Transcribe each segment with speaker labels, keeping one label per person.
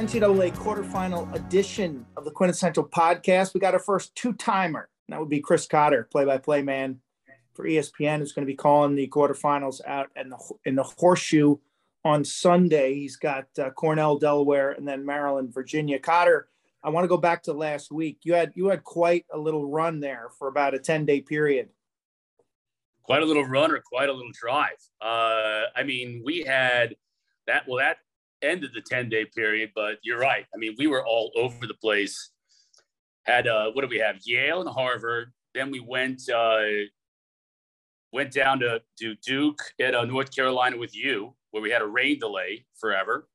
Speaker 1: NCAA quarterfinal edition of the Quintessential Podcast. We got our first two timer. That would be Chris Cotter, play by play man for ESPN, who's going to be calling the quarterfinals out in the, in the horseshoe on Sunday. He's got uh, Cornell, Delaware, and then Maryland, Virginia. Cotter, I want to go back to last week. You had you had quite a little run there for about a 10 day period.
Speaker 2: Quite a little run or quite a little drive. Uh, I mean, we had that. Well, that ended the 10 day period, but you're right. I mean, we were all over the place. Had uh, what do we have? Yale and Harvard. Then we went uh, went down to, to Duke at uh, North Carolina with you, where we had a rain delay forever.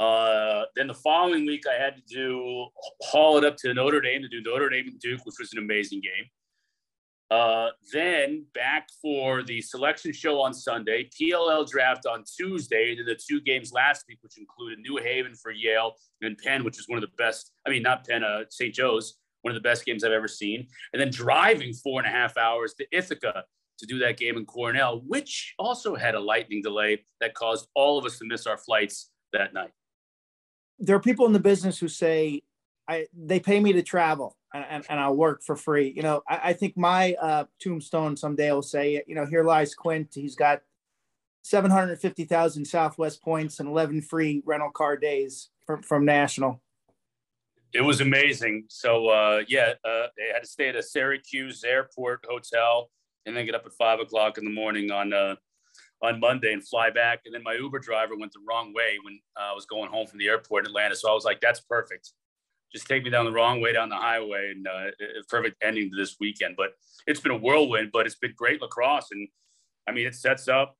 Speaker 2: Uh, then the following week, I had to do haul it up to Notre Dame to do Notre Dame and Duke, which was an amazing game. Uh, then back for the selection show on Sunday, PLL draft on Tuesday, and the two games last week, which included New Haven for Yale and Penn, which is one of the best. I mean, not Penn, uh, St. Joe's, one of the best games I've ever seen. And then driving four and a half hours to Ithaca to do that game in Cornell, which also had a lightning delay that caused all of us to miss our flights that night.
Speaker 1: There are people in the business who say, I, they pay me to travel and, and I'll work for free. You know, I, I think my uh, tombstone someday will say, you know, here lies Quint. He's got 750,000 Southwest points and 11 free rental car days from, from National.
Speaker 2: It was amazing. So, uh, yeah, uh, they had to stay at a Syracuse airport hotel and then get up at five o'clock in the morning on uh, on Monday and fly back. And then my Uber driver went the wrong way when uh, I was going home from the airport in Atlanta. So I was like, that's perfect just take me down the wrong way down the highway and uh, perfect ending to this weekend. But it's been a whirlwind, but it's been great lacrosse. And I mean, it sets up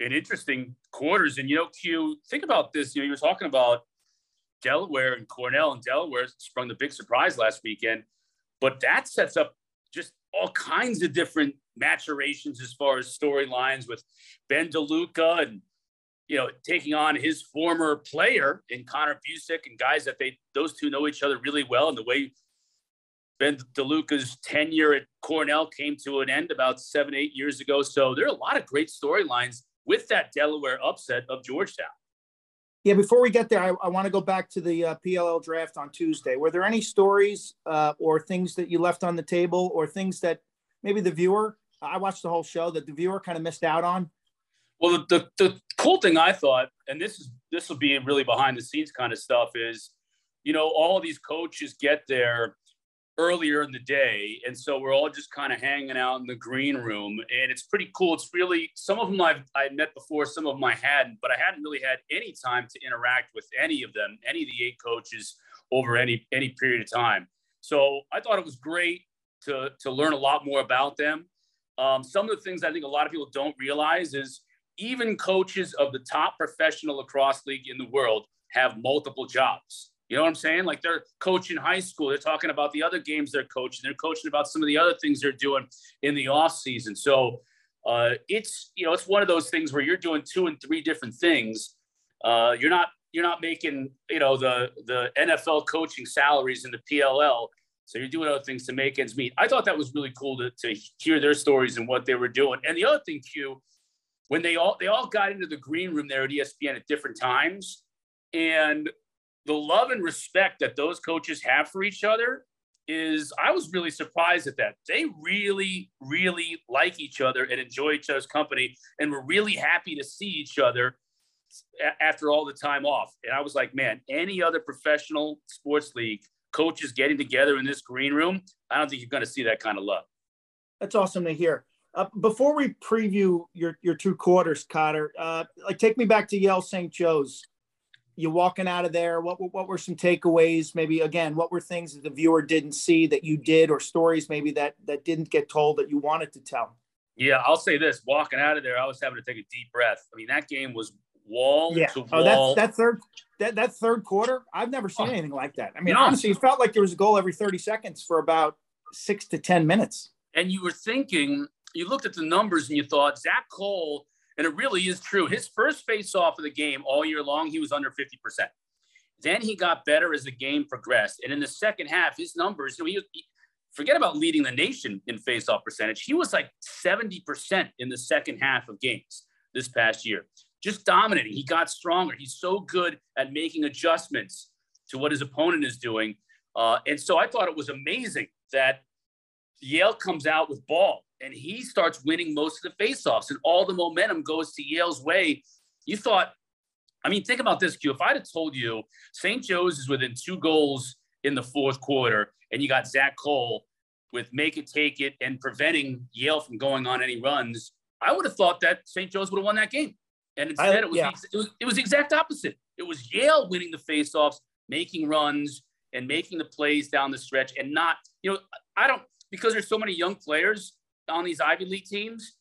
Speaker 2: an interesting quarters. And, you know, Q, think about this. You know, you were talking about Delaware and Cornell and Delaware sprung the big surprise last weekend, but that sets up just all kinds of different maturations as far as storylines with Ben DeLuca and you know, taking on his former player in Connor Busick and guys that they those two know each other really well, and the way Ben DeLuca's tenure at Cornell came to an end about seven, eight years ago. So there are a lot of great storylines with that Delaware upset of Georgetown.
Speaker 1: Yeah, before we get there, I, I want to go back to the uh, PLL draft on Tuesday. Were there any stories uh, or things that you left on the table, or things that maybe the viewer? I watched the whole show that the viewer kind of missed out on.
Speaker 2: Well, the, the, the cool thing I thought, and this is this will be really behind the scenes kind of stuff, is you know all these coaches get there earlier in the day, and so we're all just kind of hanging out in the green room, and it's pretty cool. It's really some of them I've I met before, some of them I hadn't, but I hadn't really had any time to interact with any of them, any of the eight coaches over any any period of time. So I thought it was great to to learn a lot more about them. Um, some of the things I think a lot of people don't realize is even coaches of the top professional lacrosse league in the world have multiple jobs. You know what I'm saying? Like they're coaching high school. They're talking about the other games they're coaching. They're coaching about some of the other things they're doing in the off season. So uh, it's you know it's one of those things where you're doing two and three different things. Uh, you're not you're not making you know the the NFL coaching salaries in the PLL. So you're doing other things to make ends meet. I thought that was really cool to, to hear their stories and what they were doing. And the other thing, Q, when they all they all got into the green room there at ESPN at different times, and the love and respect that those coaches have for each other is I was really surprised at that. They really, really like each other and enjoy each other's company, and were really happy to see each other after all the time off. And I was like, man, any other professional sports league coaches getting together in this green room, I don't think you're going to see that kind of love.
Speaker 1: That's awesome to hear. Uh, before we preview your your two quarters, Cotter, uh, like take me back to Yale St. Joe's. You walking out of there. What what were some takeaways? Maybe again, what were things that the viewer didn't see that you did, or stories maybe that that didn't get told that you wanted to tell?
Speaker 2: Yeah, I'll say this: walking out of there, I was having to take a deep breath. I mean, that game was wall
Speaker 1: yeah.
Speaker 2: to wall.
Speaker 1: Oh, that, that third that, that third quarter, I've never seen oh. anything like that. I mean, no. honestly, it felt like there was a goal every 30 seconds for about six to 10 minutes.
Speaker 2: And you were thinking, you looked at the numbers and you thought Zach Cole, and it really is true. His first face off of the game all year long, he was under 50%. Then he got better as the game progressed. And in the second half, his numbers, you know, he, he forget about leading the nation in face-off percentage. He was like 70% in the second half of games this past year. just dominating. He got stronger. He's so good at making adjustments to what his opponent is doing. Uh, and so I thought it was amazing that Yale comes out with ball and he starts winning most of the faceoffs, and all the momentum goes to Yale's way. You thought, I mean, think about this, Q. If I'd have told you St. Joe's is within two goals in the fourth quarter, and you got Zach Cole with make it, take it, and preventing Yale from going on any runs, I would have thought that St. Joe's would have won that game. And instead, I, it, was yeah. the, it was it was the exact opposite. It was Yale winning the faceoffs, making runs, and making the plays down the stretch, and not you know I don't because there's so many young players on these Ivy League teams.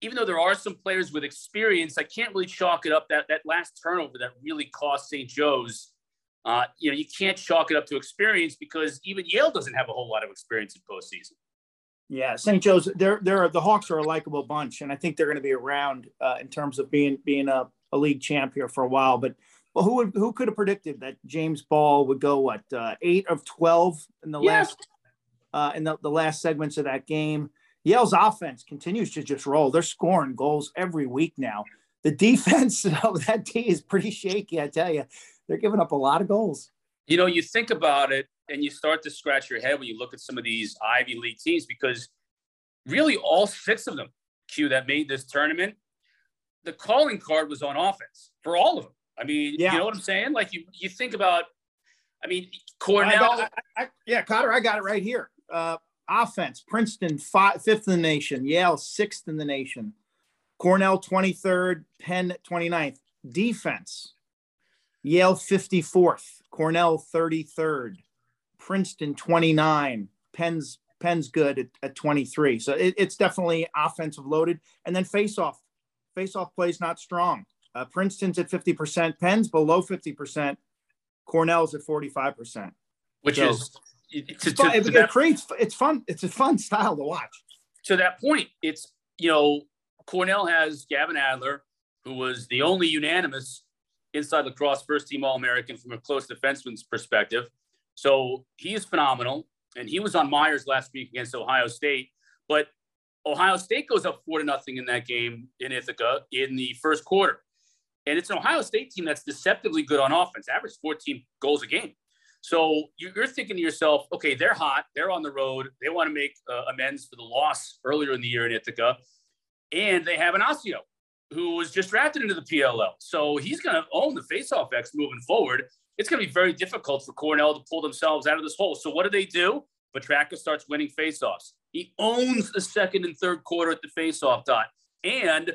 Speaker 2: Even though there are some players with experience, I can't really chalk it up that that last turnover that really cost St. Joe's. Uh, you know, you can't chalk it up to experience because even Yale doesn't have a whole lot of experience in postseason.
Speaker 1: Yeah, St. Joe's. They're they're the Hawks are a likable bunch, and I think they're going to be around uh, in terms of being being a, a league champ here for a while. But well, who would who could have predicted that James Ball would go what uh, eight of twelve in the last uh, in the, the last segments of that game? Yale's offense continues to just roll. They're scoring goals every week now. The defense of that team is pretty shaky. I tell you, they're giving up a lot of goals.
Speaker 2: You know, you think about it, and you start to scratch your head when you look at some of these Ivy League teams because really all six of them, Q, that made this tournament, the calling card was on offense for all of them. I mean, yeah. you know what I'm saying? Like you, you think about, I mean, Cornell. I got,
Speaker 1: I, I, yeah, Cotter, I got it right here. Uh, offense, Princeton five, fifth in the nation, Yale sixth in the nation, Cornell 23rd, Penn 29th. Defense, Yale 54th, Cornell 33rd, Princeton 29, Penn's Penn's good at, at 23. So it, it's definitely offensive loaded. And then face off, face off plays not strong. Uh, Princeton's at 50%, Penn's below 50%, Cornell's at 45%.
Speaker 2: Which so, is
Speaker 1: it's, to, fun, to, it, that, creates it's fun. It's a fun style to watch.
Speaker 2: To that point, it's you know Cornell has Gavin Adler, who was the only unanimous inside lacrosse first team All American from a close defenseman's perspective. So he is phenomenal. And he was on Myers last week against Ohio State. But Ohio State goes up four to nothing in that game in Ithaca in the first quarter. And it's an Ohio State team that's deceptively good on offense, average 14 goals a game. So you're thinking to yourself, okay, they're hot, they're on the road, they want to make uh, amends for the loss earlier in the year in Ithaca, and they have Inacio who was just drafted into the PLL. So he's going to own the faceoff X moving forward it's going to be very difficult for Cornell to pull themselves out of this hole. So what do they do? Petrakis starts winning faceoffs. He owns the second and third quarter at the faceoff dot. And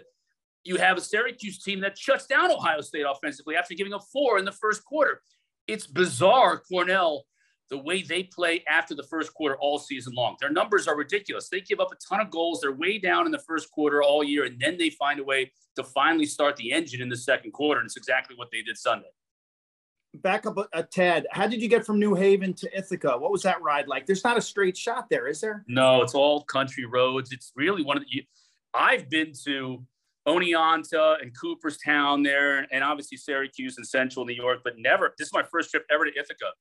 Speaker 2: you have a Syracuse team that shuts down Ohio State offensively after giving up four in the first quarter. It's bizarre, Cornell, the way they play after the first quarter all season long. Their numbers are ridiculous. They give up a ton of goals. They're way down in the first quarter all year, and then they find a way to finally start the engine in the second quarter. And it's exactly what they did Sunday
Speaker 1: back up a, a, tad. How did you get from New Haven to Ithaca? What was that ride like? There's not a straight shot there, is there?
Speaker 2: No, it's all country roads. It's really one of the. I've been to Oneonta and Cooperstown there, and obviously Syracuse and Central New York, but never. This is my first trip ever to Ithaca,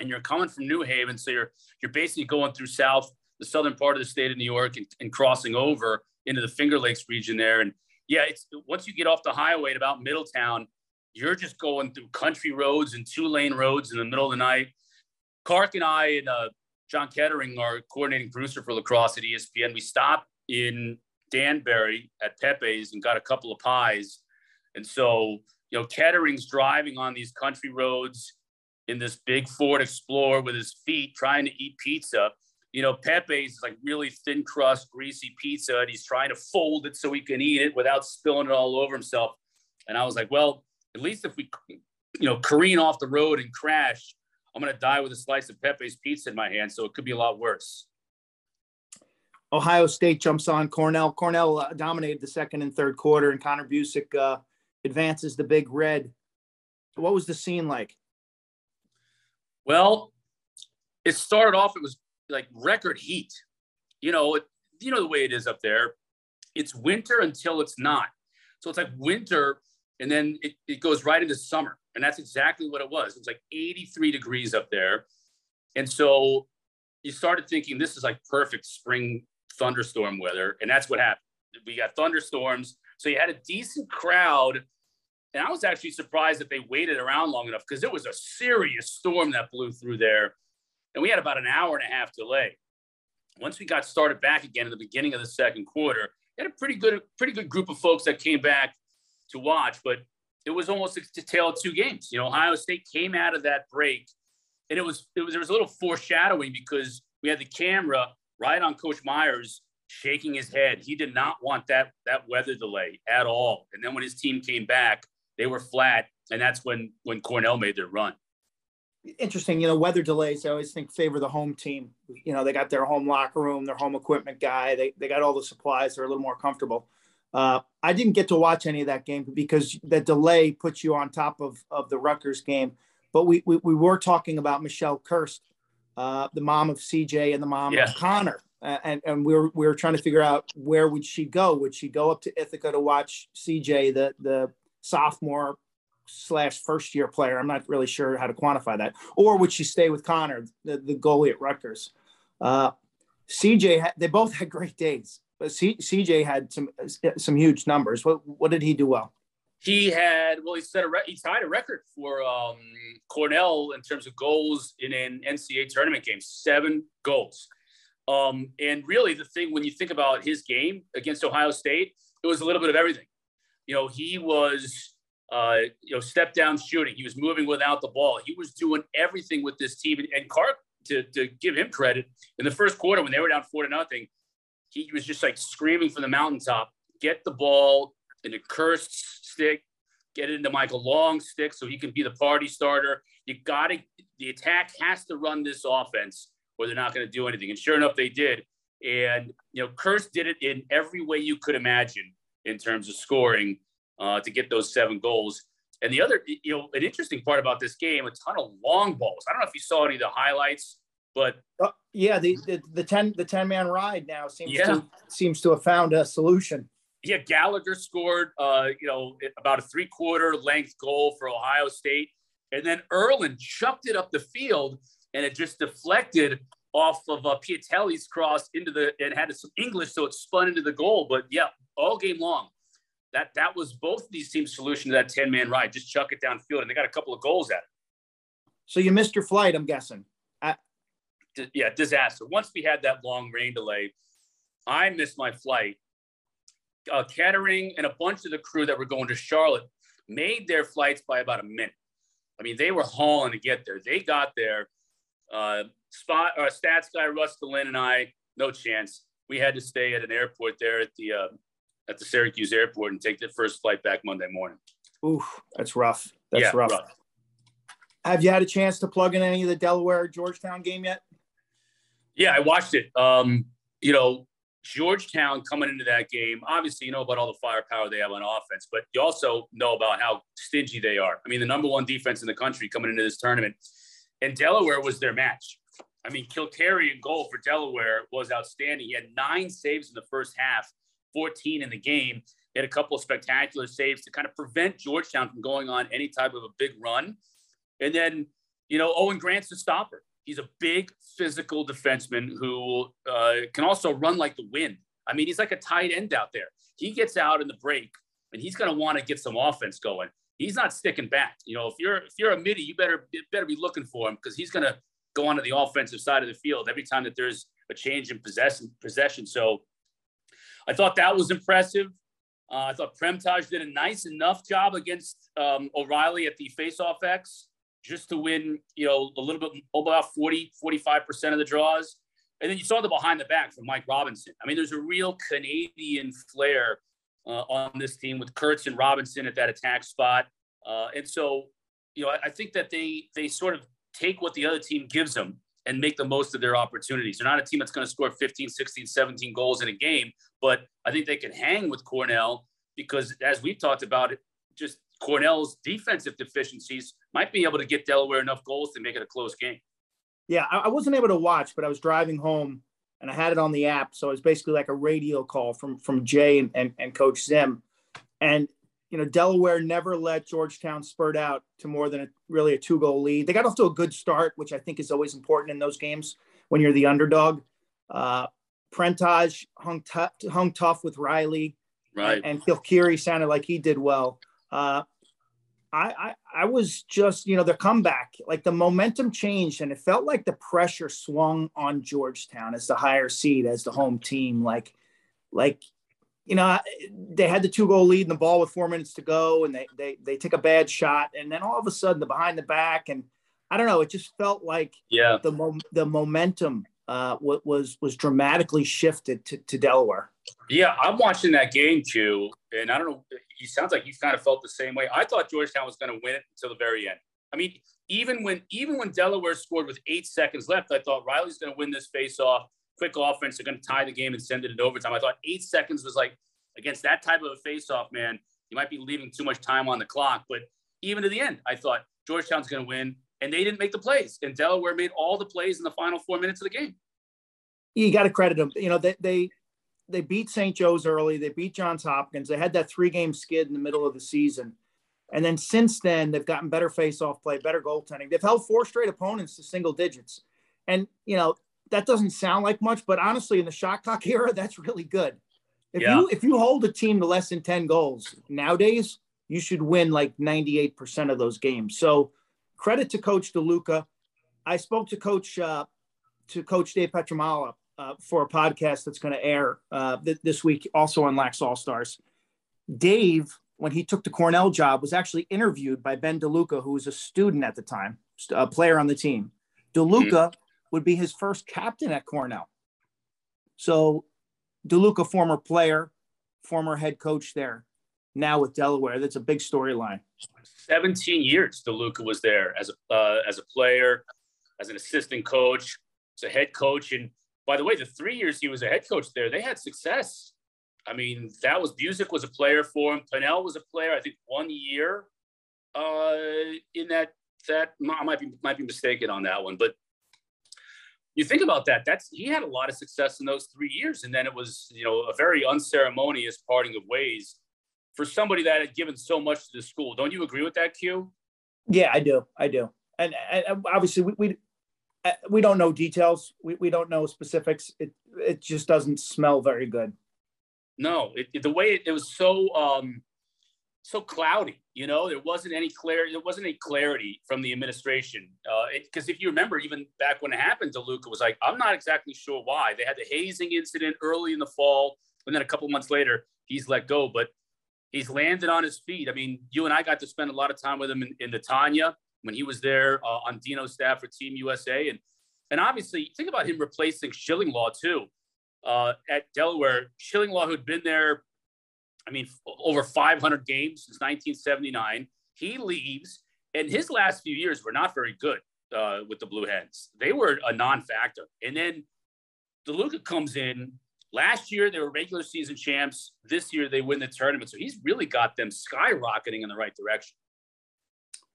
Speaker 2: and you're coming from New Haven, so you're you're basically going through south, the southern part of the state of New York, and, and crossing over into the Finger Lakes region there, and yeah, it's once you get off the highway at about Middletown you're just going through country roads and two lane roads in the middle of the night. Kark and I and uh, John Kettering, our coordinating producer for lacrosse at ESPN, we stopped in Danbury at Pepe's and got a couple of pies. And so, you know, Kettering's driving on these country roads in this big Ford Explorer with his feet trying to eat pizza. You know, Pepe's is like really thin crust, greasy pizza, and he's trying to fold it so he can eat it without spilling it all over himself. And I was like, well, at least if we, you know, careen off the road and crash, I'm going to die with a slice of Pepe's pizza in my hand. So it could be a lot worse.
Speaker 1: Ohio State jumps on Cornell. Cornell uh, dominated the second and third quarter, and Connor Busick uh, advances the Big Red. What was the scene like?
Speaker 2: Well, it started off. It was like record heat. You know, it, you know the way it is up there. It's winter until it's not. So it's like winter and then it, it goes right into summer. And that's exactly what it was. It was like 83 degrees up there. And so you started thinking this is like perfect spring thunderstorm weather. And that's what happened. We got thunderstorms. So you had a decent crowd And I was actually surprised that they waited around long enough because it was a serious storm that blew through there. And we had about an hour and a half delay. Once we got started back again in the beginning of the second quarter, we had a pretty good, pretty good group of folks that came back to watch, but it was almost a tale of two games. You know, Ohio State came out of that break, and it was it was there was a little foreshadowing because we had the camera right on Coach Myers shaking his head. He did not want that that weather delay at all. And then when his team came back, they were flat, and that's when when Cornell made their run.
Speaker 1: Interesting, you know, weather delays. I always think favor the home team. You know, they got their home locker room, their home equipment guy. They they got all the supplies. They're a little more comfortable. Uh, I didn't get to watch any of that game because the delay puts you on top of of the Rutgers game. But we we, we were talking about Michelle Kirst, uh, the mom of CJ and the mom yeah. of Connor, uh, and and we were we were trying to figure out where would she go? Would she go up to Ithaca to watch CJ, the the sophomore slash first year player? I'm not really sure how to quantify that. Or would she stay with Connor, the, the goalie at Rutgers? Uh, CJ, they both had great days, but C, CJ had some some huge numbers. What what did he do well?
Speaker 2: He had well, he set a re- he tied a record for um, Cornell in terms of goals in an NCAA tournament game, seven goals. Um, and really, the thing when you think about his game against Ohio State, it was a little bit of everything. You know, he was, uh, you know, step down shooting. He was moving without the ball. He was doing everything with this team. And, and Clark, to, to give him credit, in the first quarter when they were down four to nothing, he was just like screaming from the mountaintop, get the ball in a Kirst stick, get it into Michael Long stick so he can be the party starter. You got to, the attack has to run this offense or they're not going to do anything. And sure enough, they did. And, you know, Kirst did it in every way you could imagine in terms of scoring uh, to get those seven goals. And the other, you know, an interesting part about this game, a ton of long balls. I don't know if you saw any of the highlights, but
Speaker 1: uh, yeah, the, the, the 10 the 10 man ride now seems yeah. to seems to have found a solution.
Speaker 2: Yeah, Gallagher scored uh, you know, about a three quarter length goal for Ohio State. And then Ierlan chucked it up the field and it just deflected off of uh, Piatelli's cross into the and had some English, so it spun into the goal. But yeah, all game long, that that was both of these teams' solution to that ten man ride. Just chuck it downfield, and they got a couple of goals at it.
Speaker 1: So you missed your flight, I'm guessing. I-
Speaker 2: yeah, disaster. Once we had that long rain delay, I missed my flight. Uh, Kettering and a bunch of the crew that were going to Charlotte made their flights by about a minute. I mean, they were hauling to get there. They got there uh, spot uh, stats guy Russ Lynn and I, no chance. We had to stay at an airport there at the uh, at the Syracuse airport and take the first flight back Monday morning.
Speaker 1: Ooh, that's rough. That's
Speaker 2: yeah,
Speaker 1: rough. rough. Have you had a chance to plug in any of the Delaware Georgetown game yet?
Speaker 2: Yeah, I watched it. Um, you know, Georgetown coming into that game, obviously, you know about all the firepower they have on offense, but you also know about how stingy they are. I mean, the number one defense in the country coming into this tournament and Delaware was their match. I mean, Kilcarry in goal for Delaware was outstanding. He had nine saves in the first half, 14 in the game. He had a couple of spectacular saves to kind of prevent Georgetown from going on any type of a big run. And then, you know, Owen Grant's the stopper. He's a big physical defenseman who uh, can also run like the wind. I mean, he's like a tight end out there. He gets out in the break and he's going to want to get some offense going he's not sticking back. You know, if you're if you're a midi, you better better be looking for him because he's going to go onto the offensive side of the field every time that there's a change in possession. Possession. So I thought that was impressive. Uh, I thought Premtaj did a nice enough job against um, O'Reilly at the faceoff X just to win, you know, a little bit about 40, 45% of the draws. And then you saw the behind the back from Mike Robinson. I mean, there's a real Canadian flair uh, on this team with Kurtz and Robinson at that attack spot. Uh, and so, you know, I, I, think that they they sort of take what the other team gives them and make the most of their opportunities. They're not a team that's going to score 15, 16, 17 goals in a game, but I think they can hang with Cornell because, as we've talked about it, just Cornell's defensive deficiencies might be able to get Delaware enough goals to make it a close game.
Speaker 1: Yeah, I wasn't able to watch, but I was driving home and I had it on the app. So it was basically like a radio call from from Jay and, and, and Coach Zim. And you know, Delaware never let Georgetown spurt out to more than a, really a two goal lead. They got off to a good start, which I think is always important in those games when you're the underdog. Uh, Premtaj hung, t- hung tough with Riley.
Speaker 2: Right.
Speaker 1: And, and Kilcarry sounded like he did well. Uh, I, I, I was just, you know, the comeback, like the momentum changed, and it felt like the pressure swung on Georgetown as the higher seed, as the home team. Like, like, you know, they had the two goal lead in the ball with four minutes to go, and they they they take a bad shot, and then all of a sudden the behind the back, and I don't know, it just felt like
Speaker 2: yeah
Speaker 1: the mo- the momentum uh, was was dramatically shifted to, to Delaware.
Speaker 2: Yeah, I'm watching that game too, and I don't know. He sounds like he's kind of felt the same way. I thought Georgetown was going to win it until the very end. I mean, even when even when Delaware scored with eight seconds left, I thought Riley's going to win this face-off. Quick offense, they're going to tie the game and send it in overtime. I thought eight seconds was like against that type of a face-off, man. You might be leaving too much time on the clock, but even to the end, I thought Georgetown's going to win, and they didn't make the plays. And Delaware made all the plays in the final four minutes of the game.
Speaker 1: You got to credit them. You know, they they they beat St. Joe's early. They beat Johns Hopkins. They had that three game skid in the middle of the season. And then since then, they've gotten better face off play, better goaltending. They've held four straight opponents to single digits. And, you know, that doesn't sound like much, but honestly, in the shot clock era, that's really good. If yeah. you if you hold a team to less than 10 goals nowadays, you should win like 98% of those games. So credit to Coach DeLuca. I spoke to Coach uh, to Coach Dave Pietramala uh, for a podcast that's going to air uh, th- this week, also on Lax All Stars. Dave, when he took the Cornell job, was actually interviewed by Ben DeLuca, who was a student at the time, a player on the team. DeLuca mm-hmm. would be his first captain at Cornell. So, DeLuca, former player, former head coach there, now with Delaware. That's a big storyline.
Speaker 2: 17 years DeLuca was there as a uh, as a player, as an assistant coach, as a head coach, and by the way, the three years he was a head coach there, they had success. I mean, that was Busick was a player for him. Pannell was a player, I think, one year uh, in that. That I might be might be mistaken on that one, but you think about that. That's he had a lot of success in those three years, and then it was you know a very unceremonious parting of ways for somebody that had given so much to the school. Don't you agree with that, Q?
Speaker 1: Yeah, I do. I do. And, and obviously, we, we we don't know details. We, we don't know specifics. It it just doesn't smell very good.
Speaker 2: No, it, it, the way it, it, was so um, so cloudy. You know, there wasn't any clarity. There wasn't any clarity from the administration. Because uh, if you remember, even back when it happened, DeLuca was like, "I'm not exactly sure why." They had the hazing incident early in the fall, and then a couple months later, he's let go. But he's landed on his feet. I mean, you and I got to spend a lot of time with him in, in Netanya when he was there uh, on Dino's staff for Team USA. And, and obviously, think about him replacing Shillinglaw too uh, at Delaware. Shillinglaw, who'd been there, I mean, over 500 games since 1979. He leaves, and his last few years were not very good uh, with the Blue Hens. They were a non factor. And then DeLuca comes in. Last year, they were regular season champs. This year, they win the tournament. So he's really got them skyrocketing in the right direction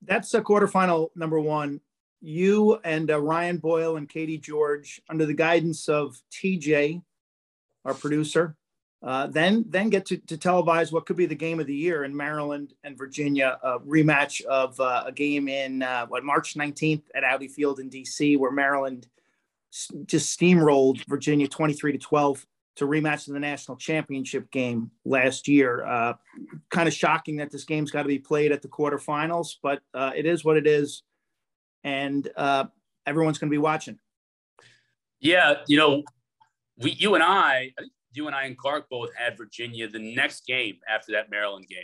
Speaker 1: that's a quarterfinal number one. You and uh, Ryan Boyle and Katie George, under the guidance of TJ, our producer, uh, then then get to, to televise what could be the game of the year in Maryland and Virginia, a rematch of uh, a game in uh, what March 19th at Audi Field in DC, where Maryland just steamrolled Virginia 23 to 12 to rematch in the national championship game last year. Uh, kind of shocking that this game's got to be played at the quarterfinals, but uh, it is what it is, and uh, everyone's going to be watching.
Speaker 2: Yeah, you know, we, you and I, you and I and Clark both had Virginia the next game after that Maryland game,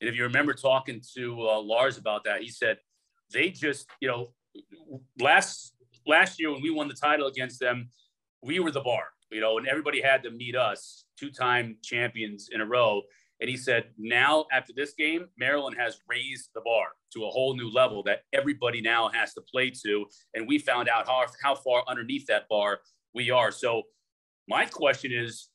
Speaker 2: and if you remember talking to uh, Lars about that, he said they just, you know, last last year when we won the title against them, we were the bar you know, and everybody had to meet us, two-time champions in a row. And he said, now after this game, Maryland has raised the bar to a whole new level that everybody now has to play to. And we found out how, how far underneath that bar we are. So my question is,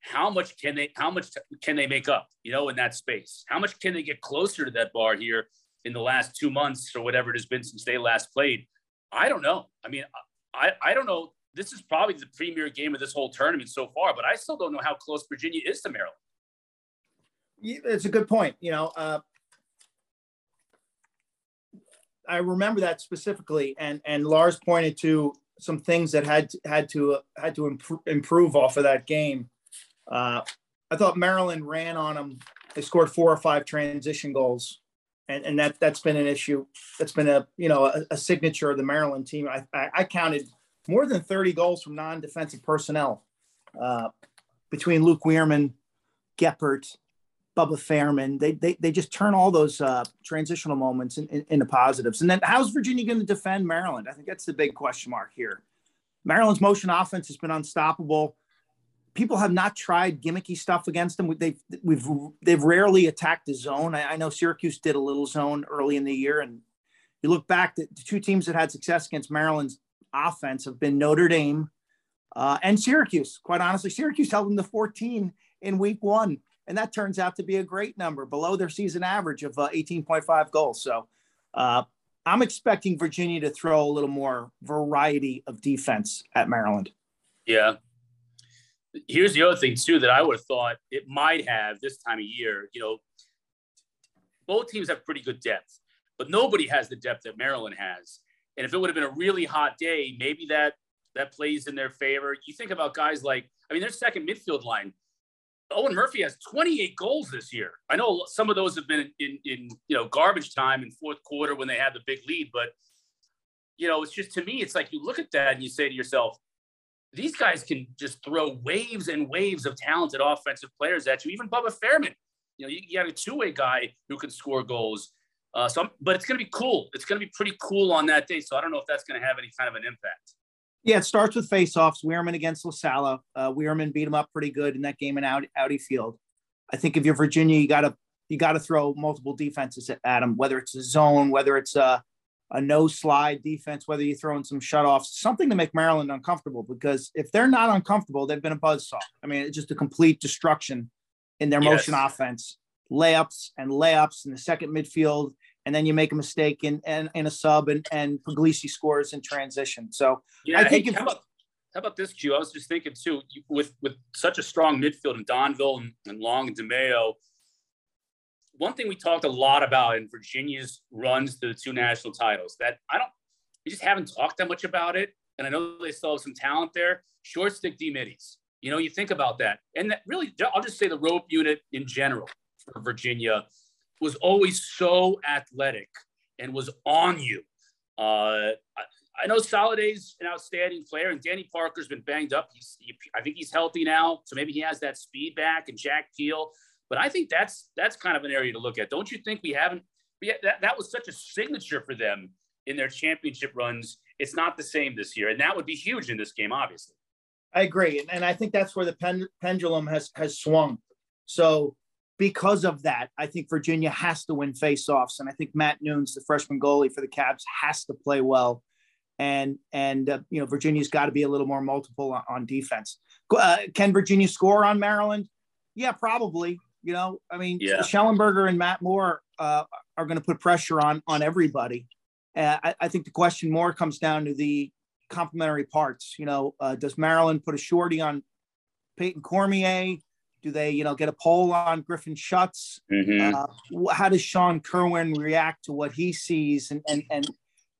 Speaker 2: how much can they, how much can they make up, you know, in that space? How much can they get closer to that bar here in the last two months or whatever it has been since they last played? I don't know. I mean, I, I don't know this is probably the premier game of this whole tournament so far, but I still don't know how close Virginia is to Maryland.
Speaker 1: Yeah, it's a good point. You know, uh, I remember that specifically, and and Lars pointed to some things that had to, had to uh, had to improve, improve off of that game. Uh, I thought Maryland ran on them. They scored four or five transition goals and, and that that's been an issue. That's been a you know a, a signature of the Maryland team. I, I, I counted more than 30 goals from non-defensive personnel uh, between Luke Wierman, Geppert, Bubba Fairman. They, they, they just turn all those uh, transitional moments in, in, into positives. And then how's Virginia going to defend Maryland? I think that's the big question mark here. Maryland's motion offense has been unstoppable. People have not tried gimmicky stuff against them. They've we've they've rarely attacked the zone. I, I know Syracuse did a little zone early in the year, and you look back, the two teams that had success against Maryland's offense have been Notre Dame uh, and Syracuse. Quite honestly, Syracuse held them to 14 in week one and that turns out to be a great number below their season average of uh, 18.5 goals. So uh, I'm expecting Virginia to throw a little more variety of defense at Maryland.
Speaker 2: Yeah. Here's the other thing too that I would have thought it might have this time of year. You know, both teams have pretty good depth, but nobody has the depth that Maryland has. And if it would have been a really hot day, maybe that that plays in their favor. You think about guys like, I mean, their second midfield line Owen Murphy has 28 goals this year. I know some of those have been in, in you know garbage time in fourth quarter when they had the big lead, but you know it's just to me it's like you look at that and you say to yourself, these guys can just throw waves and waves of talented offensive players at you. Even Bubba Fairman, you know, you, you got a two way guy who can score goals. Uh, so, I'm, but it's going to be cool. It's going to be pretty cool on that day. So I don't know if that's going to have any kind of an impact.
Speaker 1: Yeah, it starts with faceoffs. Wierman against LaSalla. Uh, Wierman beat him up pretty good in that game in Audi, Audi Field. I think if you're Virginia, you got to you got to throw multiple defenses at, at him, whether it's a zone, whether it's a, a no slide defense, whether you throw in some shutoffs, something to make Maryland uncomfortable. Because if they're not uncomfortable, they've been a buzzsaw. I mean, it's just a complete destruction in their yes. motion offense, layups and layups in the second midfield and then you make a mistake in in, in a sub and and Puglisi scores in transition. So
Speaker 2: yeah, I think hey, if, how, about, how about this, Q? I was just thinking too, with with such a strong midfield in Donville and, and Long and DeMeo. One thing we talked a lot about in Virginia's runs to the two national titles that I don't, we just haven't talked that much about it. And I know they still have some talent there. Short stick D middies. You know, you think about that. And that really, I'll just say the rope unit in general for Virginia was always so athletic and was on you. Uh, I, I know Soliday's an outstanding player, and Danny Parker's been banged up. He's, he, I think he's healthy now, so maybe he has that speed back. And Jack Peel, but I think that's that's kind of an area to look at. Don't you think we haven't? We, that that was such a signature for them in their championship runs. It's not the same this year, and that would be huge in this game, obviously.
Speaker 1: I agree, and, and I think that's where the pen, pendulum has has swung. So because of that, I think Virginia has to win faceoffs, and I think Matt Nunes, the freshman goalie for the Cavs, has to play well, and and uh, you know Virginia's got to be a little more multiple on, on defense. Uh, can Virginia score on Maryland? Yeah, probably. You know, I mean, yeah. Shellenberger and Matt Moore uh, are going to put pressure on on everybody. Uh, I, I, think the question more comes down to the complementary parts. You know, uh, does Maryland put a shorty on Peyton Cormier? Do they, you know, get a poll on Griffin Schutz? Mm-hmm. Uh, how does Sean Kerwin react to what he sees, and and and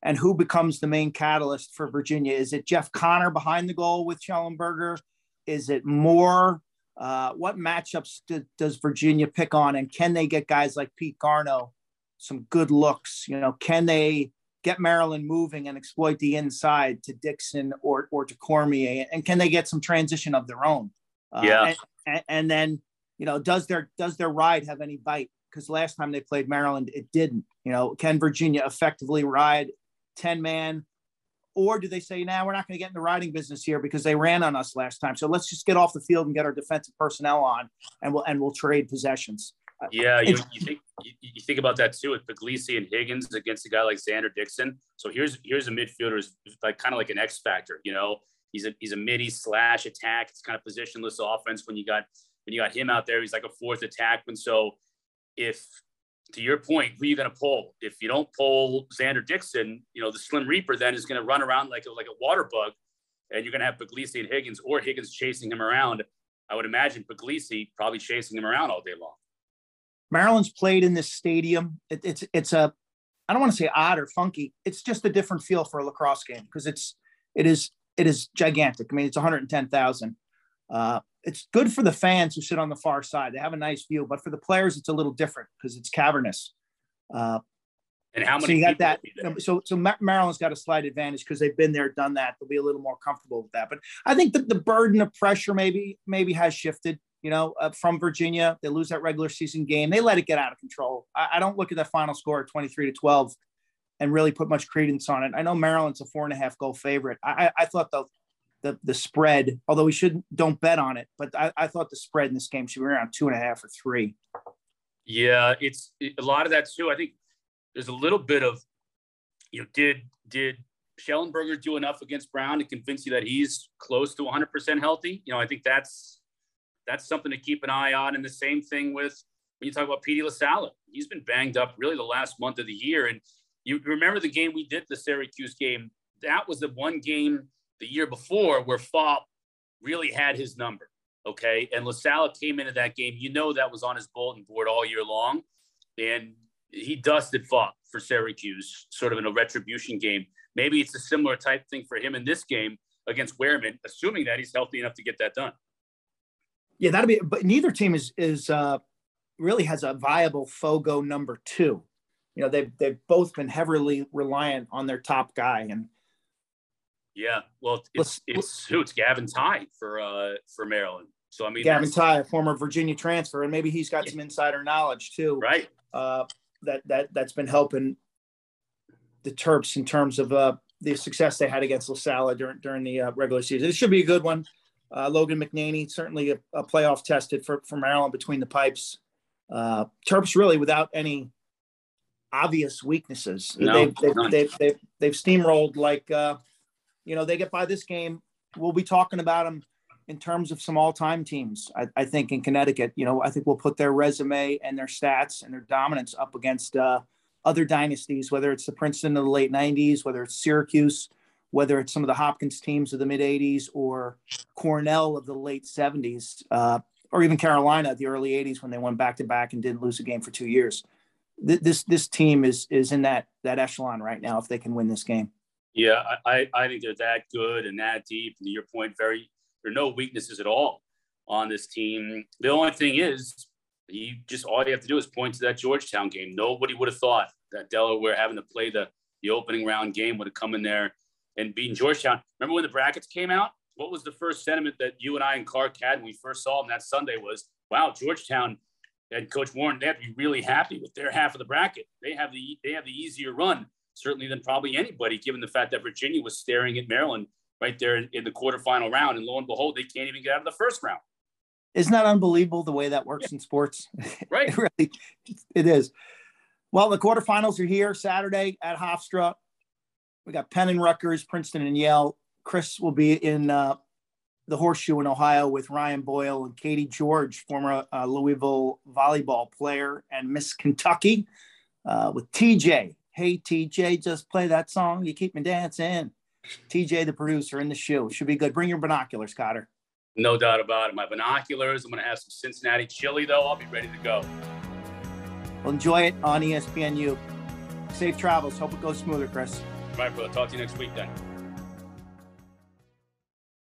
Speaker 1: and who becomes the main catalyst for Virginia? Is it Jeff Conner behind the goal with Shellenberger? Is it Moore? Uh, what matchups do, does Virginia pick on, and can they get guys like Pete Garno some good looks? You know, can they get Maryland moving and exploit the inside to Dixon or or to Cormier, and can they get some transition of their own?
Speaker 2: Uh, yeah.
Speaker 1: And, and, then you know does their does their ride have any bite because last time they played maryland it didn't you know can virginia effectively ride 10 man or do they say now nah, we're not going to get in the riding business here because they ran on us last time so let's just get off the field and get our defensive personnel on and we'll and we'll trade possessions
Speaker 2: yeah you, you think you, you, think about that too with Puglisi and Higgins against a guy like Xander Dixon. So here's here's a midfielder is like kind of like an X factor, you know. He's a he's a midi slash attack. It's kind of positionless offense when you got when you got him out there. He's like a fourth attackman. So if to your point, who are you going to pull? If you don't pull Xander Dixon, you know the Slim Reaper then is going to run around like a, like a water bug, and you're going to have Puglisi and Higgins or Higgins chasing him around. I would imagine Puglisi probably chasing him around all day long.
Speaker 1: Maryland's played in this stadium. It, it's it's a I don't want to say odd or funky. It's just a different feel for a lacrosse game because it's it is it is gigantic. I mean, it's 110,000. Uh, it's good for the fans who sit on the far side. They have a nice view, but for the players, it's a little different because it's cavernous. Uh,
Speaker 2: and how many?
Speaker 1: So you got that. So so Maryland's got a slight advantage because they've been there, done that. They'll be a little more comfortable with that. But I think that the burden of pressure maybe maybe has shifted. You know, uh, from Virginia, they lose that regular season game. They let it get out of control. I, I don't look at that final score, twenty three to twelve, and really put much credence on it. I know Maryland's a four and a half goal favorite. I, I thought the the the spread, although we should don't bet on it, but I, I thought the spread in this game should be around two and a half or three.
Speaker 2: Yeah, it's a lot of that too. I think there's a little bit of, you know, did did Shellenberger do enough against Brown to convince you that he's close to 100% healthy? You know, I think that's that's something to keep an eye on. And the same thing with when you talk about Petey LaSalla, he's been banged up really the last month of the year. And you remember the game we did, the Syracuse game. That was the one game the year before where Phaup really had his number. Okay. And LaSalla came into that game. You know, that was on his bulletin board all year long. And he dusted Phaup for Syracuse, sort of in a retribution game. Maybe it's a similar type thing for him in this game against Wierman, assuming that he's healthy enough to get that done.
Speaker 1: Yeah, that'll be. But neither team is is uh, really has a viable Fogo number two. You know, they've they've both been heavily reliant on their top guy, and
Speaker 2: yeah, well, it's it's who it's Gavin Tygh for uh for Maryland. So I mean,
Speaker 1: Gavin Tygh a former Virginia transfer, and maybe he's got yeah. some insider knowledge too,
Speaker 2: right?
Speaker 1: Uh, that that that's been helping the Terps in terms of uh, the success they had against LaSalla during during the uh, regular season. It should be a good one. Uh, Logan McNaney certainly a, a, playoff tested for for Maryland between the pipes. Uh, Terps really without any obvious weaknesses. No, they've, they've, they've, they've, they've steamrolled like uh, you know they get by this game. We'll be talking about them in terms of some all-time teams. I, I, think in Connecticut, you know, I think we'll put their resume and their stats and their dominance up against uh, other dynasties, whether it's the Princeton of the late '90s, whether it's Syracuse, whether it's some of the Hopkins teams of the mid '80s, or Cornell of the late '70s, uh, or even Carolina of the early '80s when they went back-to-back and didn't lose a game for two years. This this team is is in that that echelon right now if they can win this game.
Speaker 2: Yeah, I, I think they're that good and that deep. And to your point, very there are no weaknesses at all on this team. The only thing is, you just all you have to do is point to that Georgetown game. Nobody would have thought that Delaware having to play the the opening round game would have come in there and beaten Georgetown. Remember when the brackets came out? What was the first sentiment that you and I and Clark had when we first saw them that Sunday was, wow, Georgetown and Coach Warren, they have to be really happy with their half of the bracket. They have the they have the easier run, certainly than probably anybody, given the fact that Virginia was staring at Maryland right there in the quarterfinal round. And lo and behold, they can't even get out of the first round.
Speaker 1: Isn't that unbelievable the way that works yeah. in sports?
Speaker 2: Right.
Speaker 1: it really, it is. Well, the quarterfinals are here Saturday at Hofstra. We got Penn and Rutgers, Princeton and Yale. Chris will be in uh, the Horseshoe in Ohio with Ryan Boyle and Katie George, former uh, Louisville volleyball player, and Miss Kentucky uh, with TJ. Hey, TJ, just play that song. You keep me dancing. TJ, the producer, in the show. Should be good. Bring your binoculars, Cotter.
Speaker 2: No doubt about it. My binoculars. I'm going to have some Cincinnati chili, though. I'll be ready to go.
Speaker 1: Well, enjoy it on ESPNU. Safe travels. Hope it goes smoother, Chris.
Speaker 2: All right, brother. Talk to you next week then.